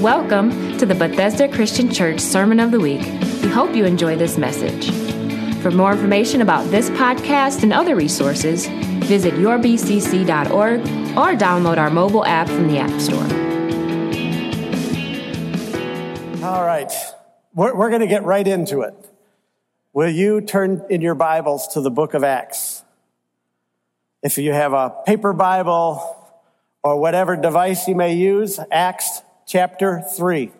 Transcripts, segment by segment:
Welcome to the Bethesda Christian Church Sermon of the Week. We hope you enjoy this message. For more information about this podcast and other resources, visit yourbcc.org or download our mobile app from the App Store. All right, we're, we're going to get right into it. Will you turn in your Bibles to the book of Acts? If you have a paper Bible or whatever device you may use, Acts chapter 3.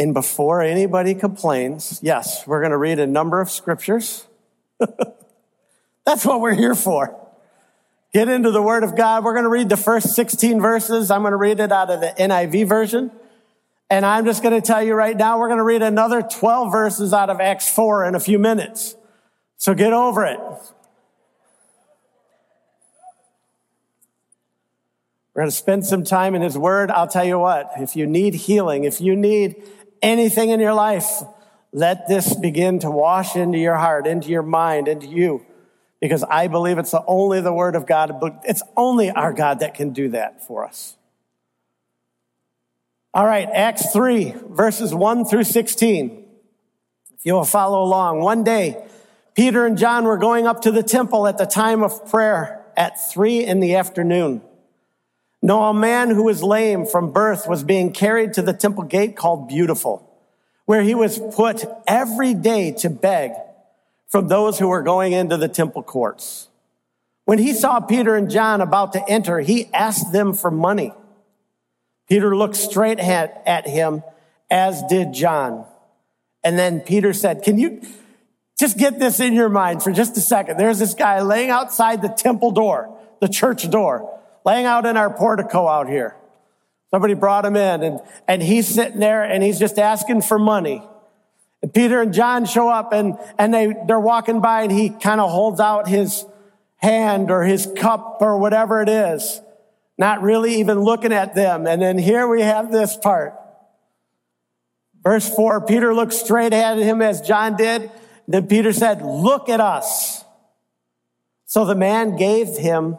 And before anybody complains, yes, we're going to read a number of scriptures. That's what we're here for. Get into the Word of God. We're going to read the first 16 verses. I'm going to read it out of the NIV version. And I'm just going to tell you right now, we're going to read another 12 verses out of Acts 4 in a few minutes. So get over it. We're going to spend some time in His Word. I'll tell you what, if you need healing, if you need anything in your life, let this begin to wash into your heart, into your mind, into you. Because I believe it's the only the Word of God, it's only our God that can do that for us. All right, Acts 3, verses 1 through 16. If you will follow along. One day, Peter and John were going up to the temple at the time of prayer at 3 in the afternoon. No, a man who was lame from birth was being carried to the temple gate called Beautiful, where he was put every day to beg from those who were going into the temple courts. When he saw Peter and John about to enter, he asked them for money. Peter looked straight at, him, as did John. And then Peter said, Can you just get this in your mind for just a second? There's this guy laying outside the temple door, the church door laying out in our portico out here. Somebody brought him in and, and he's sitting there and he's just asking for money. And Peter and John show up and, and they, they're walking by and he kind of holds out his hand or his cup or whatever it is, not really even looking at them. And then here we have this part. Verse four, Peter looked straight at him as John did. Then Peter said, look at us. So the man gave him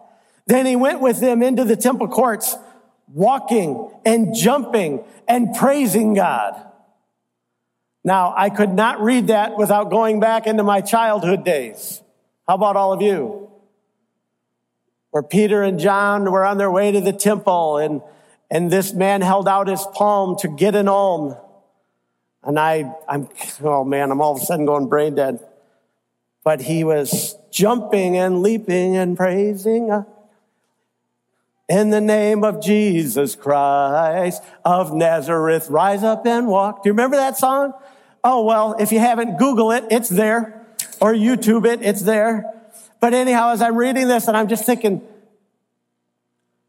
Then he went with them into the temple courts, walking and jumping and praising God. Now, I could not read that without going back into my childhood days. How about all of you? Where Peter and John were on their way to the temple and, and this man held out his palm to get an alm. And I, I'm, oh man, I'm all of a sudden going brain dead. But he was jumping and leaping and praising. In the name of Jesus Christ of Nazareth, rise up and walk. Do you remember that song? Oh, well, if you haven't, Google it. It's there. Or YouTube it. It's there. But anyhow, as I'm reading this and I'm just thinking,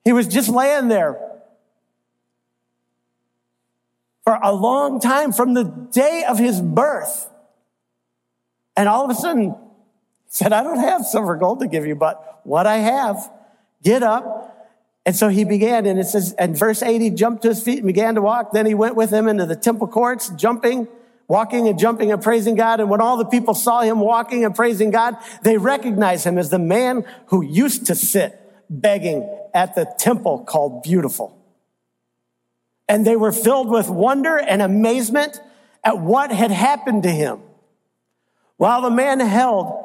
he was just laying there for a long time from the day of his birth. And all of a sudden, he said, I don't have silver gold to give you, but what I have, get up, and so he began, and it says, and verse 80, jumped to his feet and began to walk. Then he went with him into the temple courts, jumping, walking and jumping and praising God. And when all the people saw him walking and praising God, they recognized him as the man who used to sit begging at the temple called Beautiful. And they were filled with wonder and amazement at what had happened to him. While the man held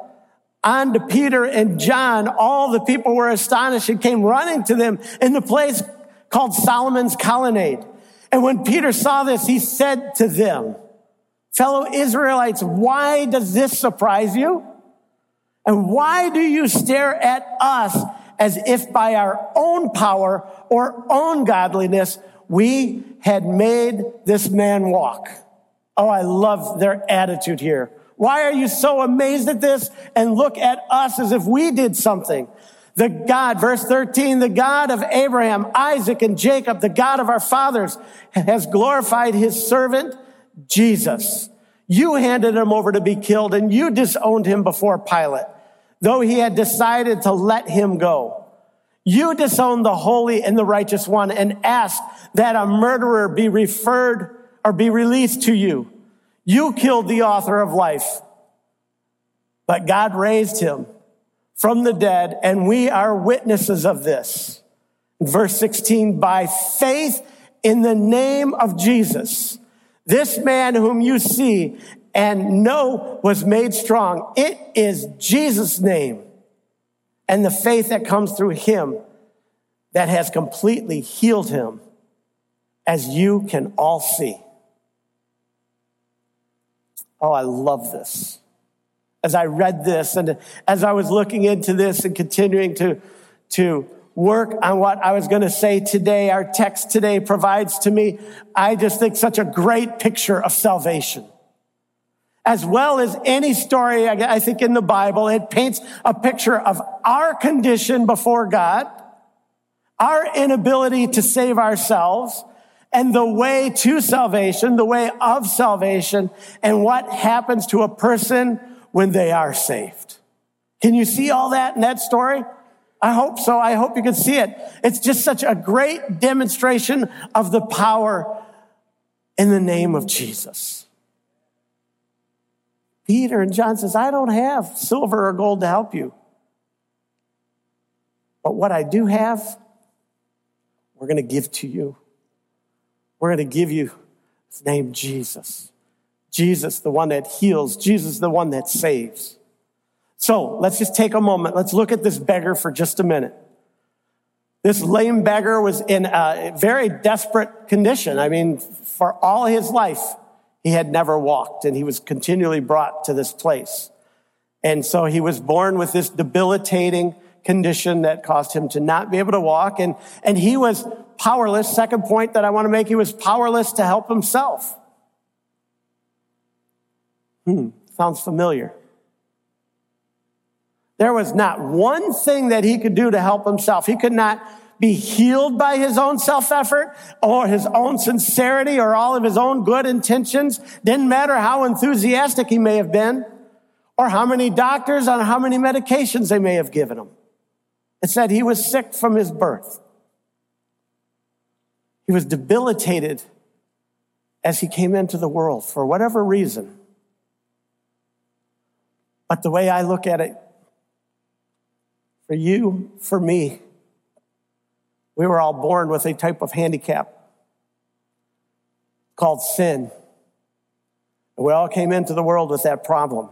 on to Peter and John, all the people were astonished and came running to them in the place called Solomon's colonnade. And when Peter saw this, he said to them, fellow Israelites, why does this surprise you? And why do you stare at us as if by our own power or own godliness we had made this man walk? Oh, I love their attitude here. Why are you so amazed at this and look at us as if we did something? The God, verse 13, the God of Abraham, Isaac, and Jacob, the God of our fathers, has glorified his servant, Jesus. You handed him over to be killed and you disowned him before Pilate, though he had decided to let him go. You disowned the holy and the righteous one and asked that a murderer be referred or be released to you. You killed the author of life, but God raised him from the dead and we are witnesses of this. Verse 16, by faith in the name of Jesus, this man whom you see and know was made strong. It is Jesus' name and the faith that comes through him that has completely healed him, as you can all see. Oh, I love this. As I read this and as I was looking into this and continuing to, to work on what I was going to say today, our text today provides to me, I just think such a great picture of salvation. As well as any story, I think in the Bible, it paints a picture of our condition before God, our inability to save ourselves, and the way to salvation, the way of salvation, and what happens to a person when they are saved. Can you see all that in that story? I hope so. I hope you can see it. It's just such a great demonstration of the power in the name of Jesus. Peter and John says, I don't have silver or gold to help you. But what I do have, we're going to give to you. We're going to give you his name, Jesus. Jesus, the one that heals. Jesus, the one that saves. So let's just take a moment. Let's look at this beggar for just a minute. This lame beggar was in a very desperate condition. I mean, for all his life, he had never walked and he was continually brought to this place. And so he was born with this debilitating condition that caused him to not be able to walk. And, and he was powerless. Second point that I want to make, he was powerless to help himself. Hmm, sounds familiar. There was not one thing that he could do to help himself. He could not be healed by his own self effort or his own sincerity or all of his own good intentions. Didn't matter how enthusiastic he may have been or how many doctors and how many medications they may have given him. It said he was sick from his birth. He was debilitated as he came into the world for whatever reason. But the way I look at it, for you, for me, we were all born with a type of handicap called sin. And we all came into the world with that problem.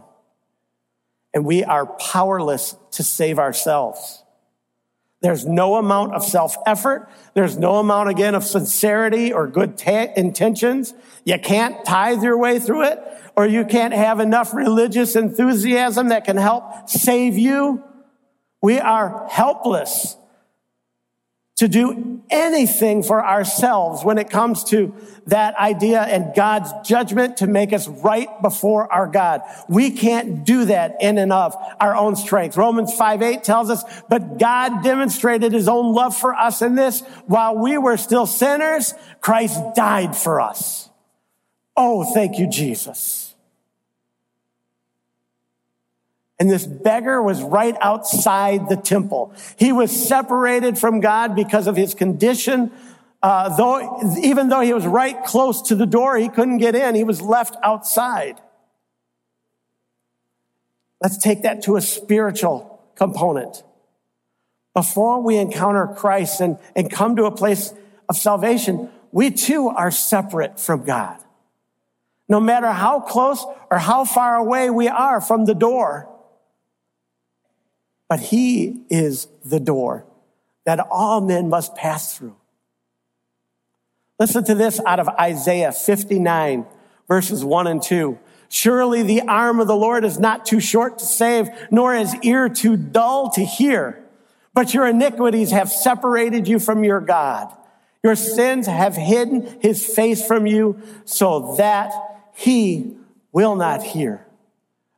And we are powerless to save ourselves. There's no amount of self effort. There's no amount, again, of sincerity or good ta- intentions. You can't tithe your way through it, or you can't have enough religious enthusiasm that can help save you. We are helpless to do anything for ourselves when it comes to that idea and God's judgment to make us right before our God. We can't do that in and of our own strength. Romans 5 8 tells us, but God demonstrated his own love for us in this while we were still sinners, Christ died for us. Oh, thank you, Jesus. And this beggar was right outside the temple. He was separated from God because of his condition. Uh, though, even though he was right close to the door, he couldn't get in. He was left outside. Let's take that to a spiritual component. Before we encounter Christ and, and come to a place of salvation, we too are separate from God. No matter how close or how far away we are from the door, but he is the door that all men must pass through. Listen to this out of Isaiah 59 verses 1 and 2. Surely the arm of the Lord is not too short to save, nor his ear too dull to hear. But your iniquities have separated you from your God. Your sins have hidden his face from you so that he will not hear.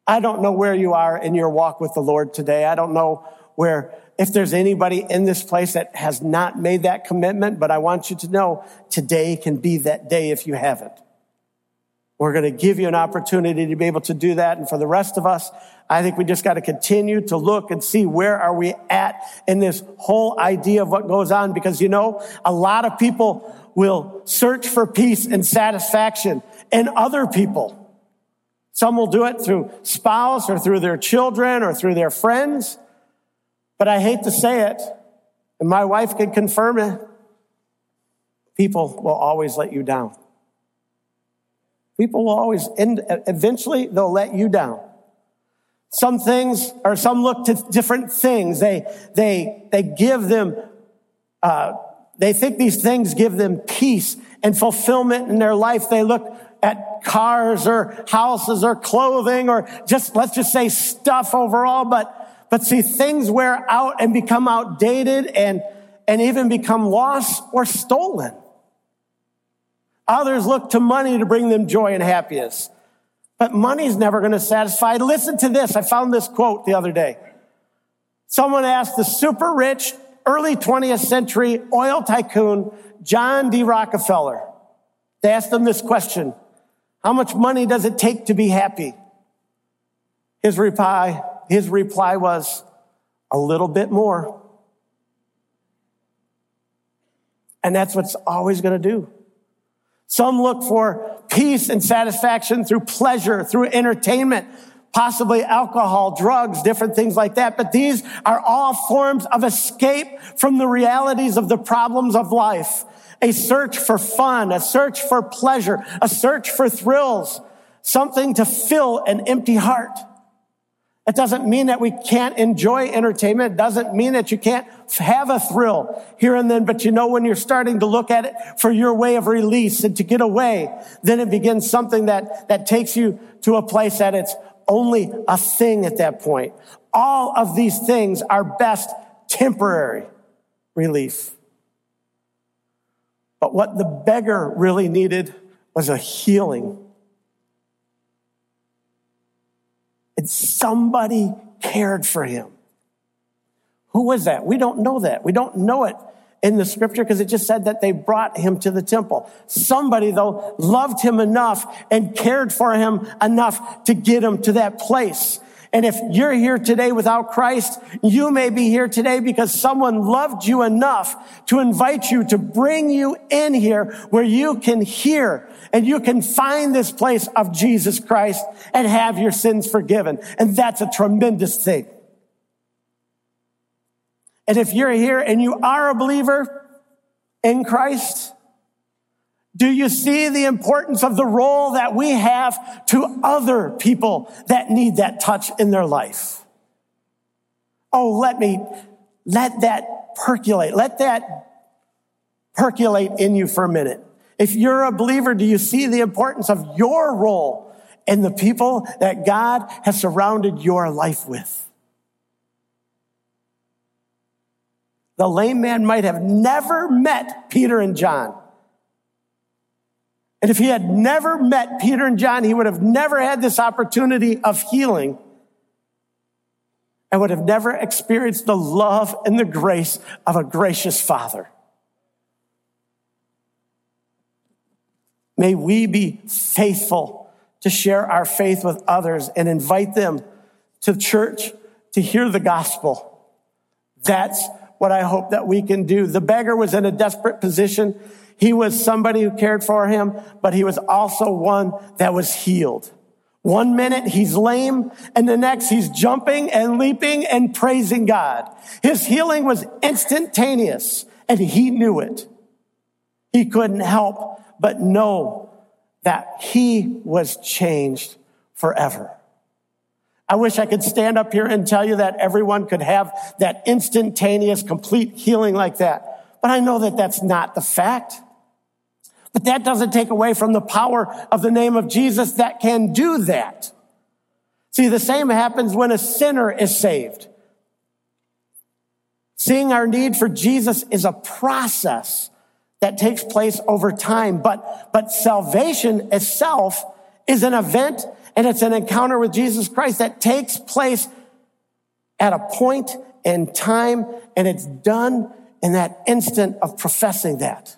I don't know where you are in your walk with the Lord today. I don't know where if there's anybody in this place that has not made that commitment, but I want you to know today can be that day if you haven't. We're going to give you an opportunity to be able to do that. And for the rest of us, I think we just got to continue to look and see where are we at in this whole idea of what goes on. Because you know, a lot of people will search for peace and satisfaction in other people. Some will do it through spouse or through their children or through their friends. But I hate to say it, and my wife can confirm it. People will always let you down. People will always end, eventually they'll let you down. Some things, or some look to different things. They, they, they give them, uh, they think these things give them peace and fulfillment in their life. They look at cars or houses or clothing or just, let's just say stuff overall. But, but see, things wear out and become outdated and, and even become lost or stolen. Others look to money to bring them joy and happiness. But money's never going to satisfy. Listen to this. I found this quote the other day. Someone asked the super rich early 20th century oil tycoon, John D. Rockefeller. They asked him this question. How much money does it take to be happy? His reply, his reply was a little bit more. And that's what's always going to do. Some look for peace and satisfaction through pleasure, through entertainment, possibly alcohol, drugs, different things like that. But these are all forms of escape from the realities of the problems of life. A search for fun, a search for pleasure, a search for thrills, something to fill an empty heart. It doesn't mean that we can't enjoy entertainment. It doesn't mean that you can't have a thrill here and then. But you know, when you're starting to look at it for your way of release and to get away, then it begins something that, that takes you to a place that it's only a thing at that point. All of these things are best temporary relief. But what the beggar really needed was a healing and somebody cared for him. Who was that? We don't know that. We don't know it in the scripture because it just said that they brought him to the temple. Somebody though loved him enough and cared for him enough to get him to that place. And if you're here today without Christ, you may be here today because someone loved you enough to invite you to bring you in here where you can hear and you can find this place of Jesus Christ and have your sins forgiven. And that's a tremendous thing. And if you're here and you are a believer in Christ, do you see the importance of the role that we have to other people that need that touch in their life? Oh, let me, let that percolate. Let that percolate in you for a minute. If you're a believer, do you see the importance of your role in the people that God has surrounded your life with? The lame man might have never met Peter and John. And if he had never met Peter and John, he would have never had this opportunity of healing and would have never experienced the love and the grace of a gracious father. May we be faithful to share our faith with others and invite them to church to hear the gospel. That's what I hope that we can do. The beggar was in a desperate position. He was somebody who cared for him, but he was also one that was healed. One minute he's lame and the next he's jumping and leaping and praising God. His healing was instantaneous and he knew it. He couldn't help but know that he was changed forever. I wish I could stand up here and tell you that everyone could have that instantaneous, complete healing like that. But I know that that's not the fact. But that doesn't take away from the power of the name of Jesus that can do that. See, the same happens when a sinner is saved. Seeing our need for Jesus is a process that takes place over time, but, but salvation itself is an event and it's an encounter with Jesus Christ that takes place at a point in time, and it's done in that instant of professing that.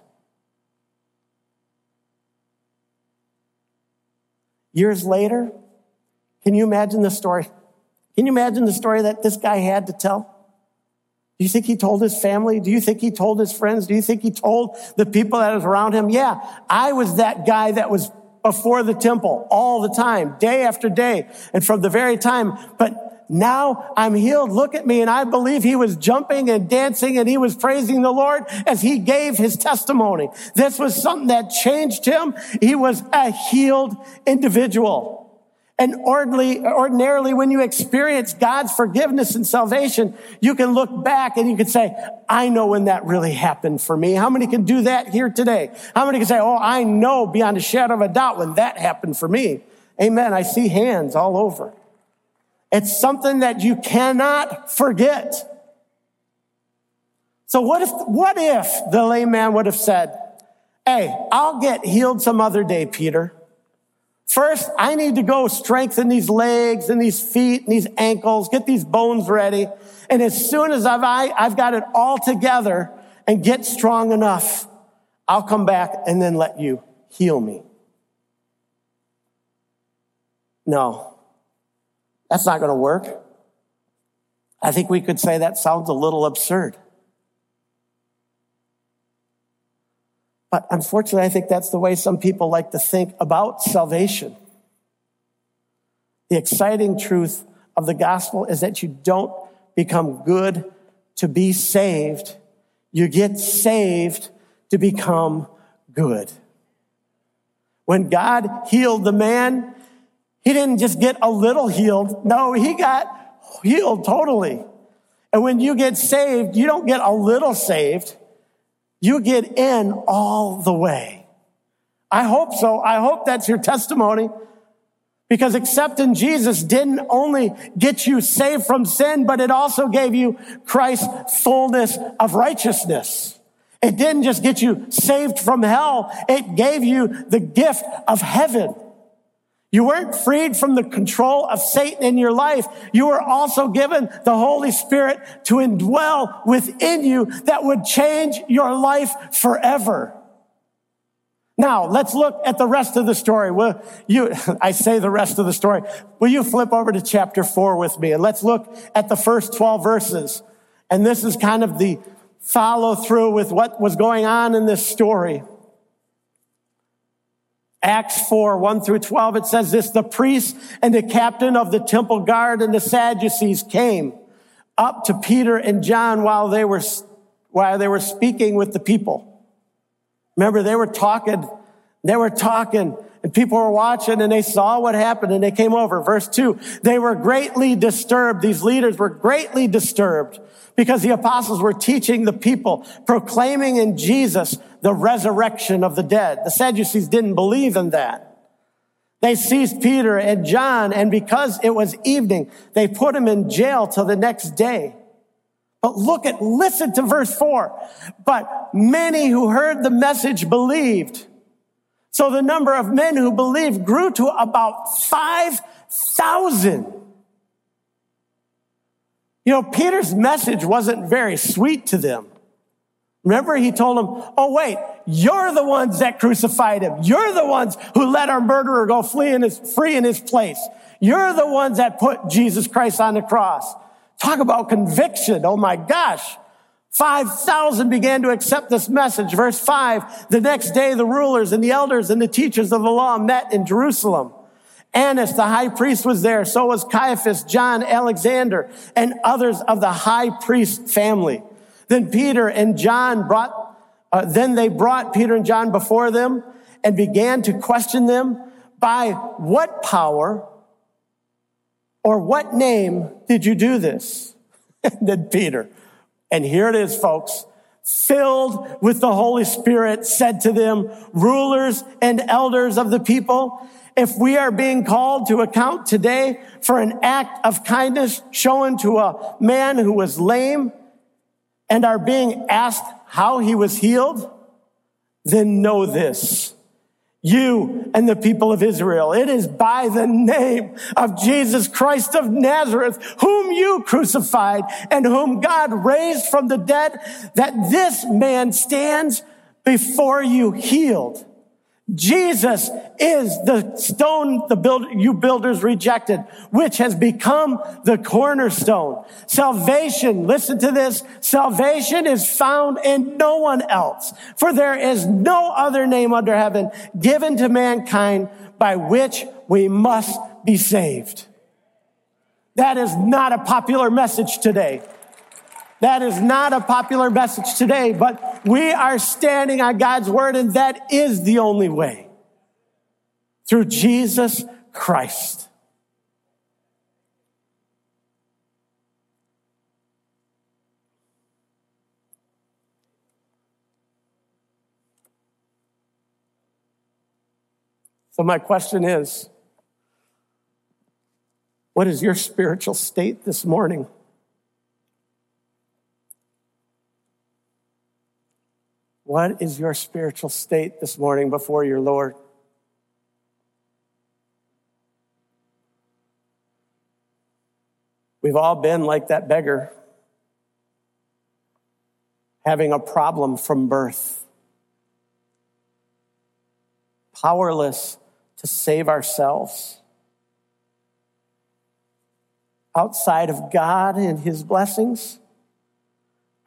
Years later, can you imagine the story? Can you imagine the story that this guy had to tell? Do you think he told his family? Do you think he told his friends? Do you think he told the people that was around him? Yeah, I was that guy that was before the temple all the time, day after day, and from the very time. But now I'm healed. Look at me. And I believe he was jumping and dancing and he was praising the Lord as he gave his testimony. This was something that changed him. He was a healed individual. And ordinarily, ordinarily, when you experience God's forgiveness and salvation, you can look back and you can say, I know when that really happened for me. How many can do that here today? How many can say, Oh, I know beyond a shadow of a doubt when that happened for me? Amen. I see hands all over. It's something that you cannot forget. So what if, what if the lame man would have said, Hey, I'll get healed some other day, Peter. First, I need to go strengthen these legs and these feet and these ankles, get these bones ready. And as soon as I've, I, I've got it all together and get strong enough, I'll come back and then let you heal me. No, that's not going to work. I think we could say that sounds a little absurd. But unfortunately, I think that's the way some people like to think about salvation. The exciting truth of the gospel is that you don't become good to be saved. You get saved to become good. When God healed the man, he didn't just get a little healed. No, he got healed totally. And when you get saved, you don't get a little saved. You get in all the way. I hope so. I hope that's your testimony. Because accepting Jesus didn't only get you saved from sin, but it also gave you Christ's fullness of righteousness. It didn't just get you saved from hell. It gave you the gift of heaven. You weren't freed from the control of Satan in your life. You were also given the Holy Spirit to indwell within you that would change your life forever. Now, let's look at the rest of the story. Will you, I say the rest of the story. Will you flip over to chapter four with me and let's look at the first 12 verses. And this is kind of the follow through with what was going on in this story. Acts 4, 1 through 12, it says this, the priest and the captain of the temple guard and the Sadducees came up to Peter and John while they were, while they were speaking with the people. Remember, they were talking, they were talking and people were watching and they saw what happened and they came over. Verse two, they were greatly disturbed. These leaders were greatly disturbed because the apostles were teaching the people, proclaiming in Jesus the resurrection of the dead. The Sadducees didn't believe in that. They seized Peter and John, and because it was evening, they put him in jail till the next day. But look at, listen to verse four. But many who heard the message believed. So the number of men who believed grew to about 5,000. You know, Peter's message wasn't very sweet to them. Remember, he told them, Oh, wait, you're the ones that crucified him. You're the ones who let our murderer go flee in his, free in his place. You're the ones that put Jesus Christ on the cross. Talk about conviction. Oh my gosh. 5,000 began to accept this message. Verse 5, the next day the rulers and the elders and the teachers of the law met in Jerusalem. Annas, the high priest, was there. So was Caiaphas, John, Alexander, and others of the high priest family. Then Peter and John brought, uh, then they brought Peter and John before them and began to question them by what power or what name did you do this? and then Peter, and here it is, folks, filled with the Holy Spirit, said to them, rulers and elders of the people, if we are being called to account today for an act of kindness shown to a man who was lame and are being asked how he was healed, then know this. you and the people of Israel. It is by the name of Jesus Christ of Nazareth, whom you crucified and whom God raised from the dead, that this man stands before you healed. Jesus is the stone the build, you builders rejected, which has become the cornerstone. Salvation, listen to this, salvation is found in no one else, for there is no other name under heaven given to mankind by which we must be saved. That is not a popular message today. That is not a popular message today, but we are standing on God's word, and that is the only way through Jesus Christ. So, my question is what is your spiritual state this morning? What is your spiritual state this morning before your Lord? We've all been like that beggar, having a problem from birth, powerless to save ourselves. Outside of God and His blessings,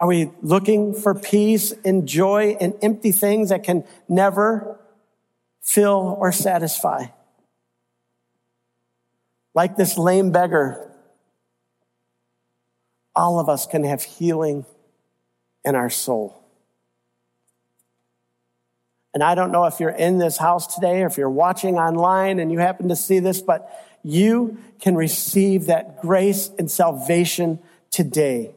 are we looking for peace and joy in empty things that can never fill or satisfy? Like this lame beggar, all of us can have healing in our soul. And I don't know if you're in this house today or if you're watching online and you happen to see this, but you can receive that grace and salvation today.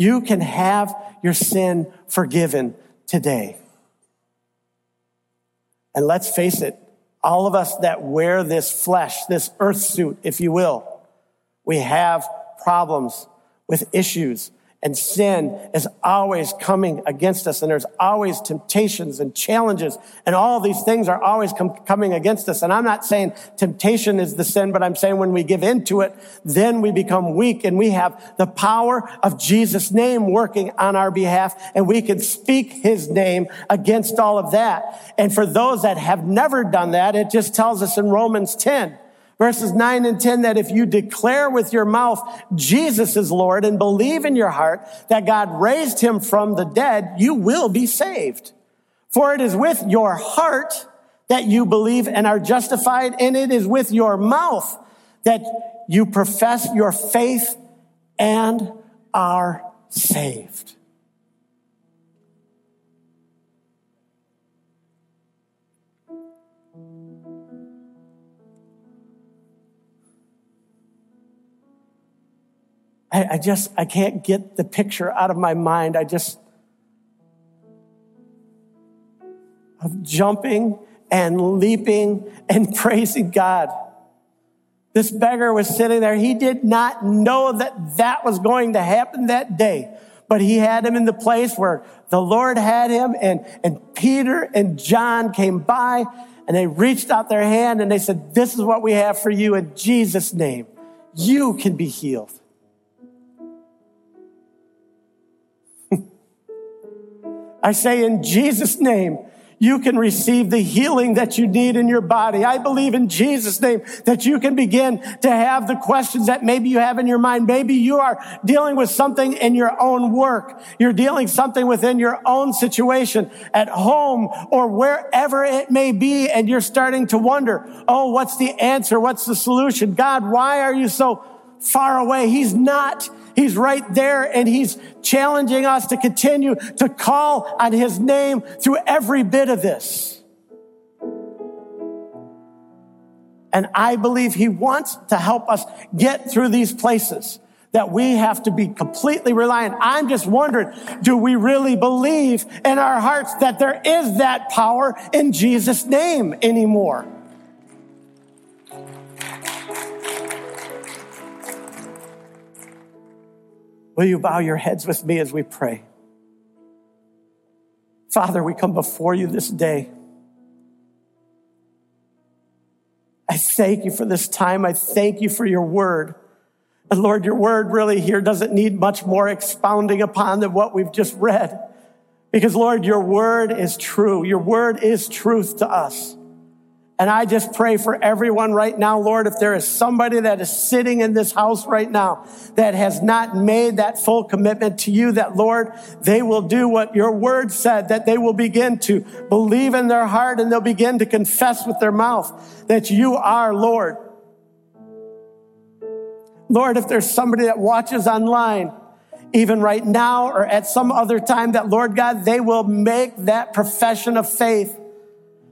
You can have your sin forgiven today. And let's face it, all of us that wear this flesh, this earth suit, if you will, we have problems with issues and sin is always coming against us, and there's always temptations and challenges, and all these things are always com- coming against us. And I'm not saying temptation is the sin, but I'm saying when we give into it, then we become weak, and we have the power of Jesus' name working on our behalf, and we can speak His name against all of that. And for those that have never done that, it just tells us in Romans 10 verses 9 and 10 that if you declare with your mouth Jesus is Lord and believe in your heart that God raised him from the dead, you will be saved. For it is with your heart that you believe and are justified, and it is with your mouth that you profess your faith and are saved. I, I just, I can't get the picture out of my mind. I just, of jumping and leaping and praising God. This beggar was sitting there. He did not know that that was going to happen that day, but he had him in the place where the Lord had him and, and Peter and John came by and they reached out their hand and they said, this is what we have for you in Jesus name. You can be healed. I say in Jesus' name, you can receive the healing that you need in your body. I believe in Jesus' name that you can begin to have the questions that maybe you have in your mind. Maybe you are dealing with something in your own work. You're dealing something within your own situation at home or wherever it may be. And you're starting to wonder, oh, what's the answer? What's the solution? God, why are you so far away? He's not. He's right there and he's challenging us to continue to call on his name through every bit of this. And I believe he wants to help us get through these places that we have to be completely reliant. I'm just wondering, do we really believe in our hearts that there is that power in Jesus' name anymore? Will you bow your heads with me as we pray? Father, we come before you this day. I thank you for this time. I thank you for your word. And Lord, your word really here doesn't need much more expounding upon than what we've just read. Because Lord, your word is true. Your word is truth to us. And I just pray for everyone right now, Lord, if there is somebody that is sitting in this house right now that has not made that full commitment to you, that Lord, they will do what your word said, that they will begin to believe in their heart and they'll begin to confess with their mouth that you are Lord. Lord, if there's somebody that watches online, even right now or at some other time, that Lord God, they will make that profession of faith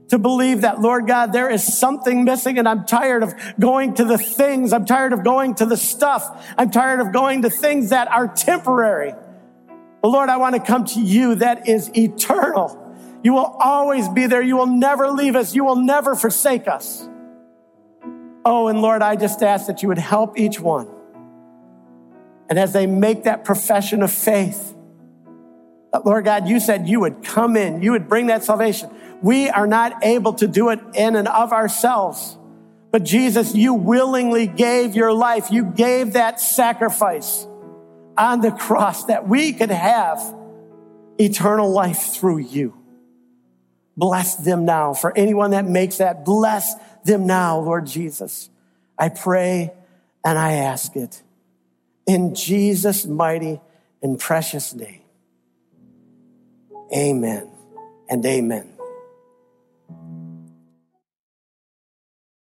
to believe that, Lord God, there is something missing and I'm tired of going to the things. I'm tired of going to the stuff. I'm tired of going to things that are temporary. But Lord, I want to come to you that is eternal. You will always be there. You will never leave us. You will never forsake us. Oh, and Lord, I just ask that you would help each one. And as they make that profession of faith, Lord God, you said you would come in, you would bring that salvation. We are not able to do it in and of ourselves. But Jesus, you willingly gave your life. You gave that sacrifice on the cross that we could have eternal life through you. Bless them now. For anyone that makes that, bless them now, Lord Jesus. I pray and I ask it in Jesus' mighty and precious name. Amen and amen.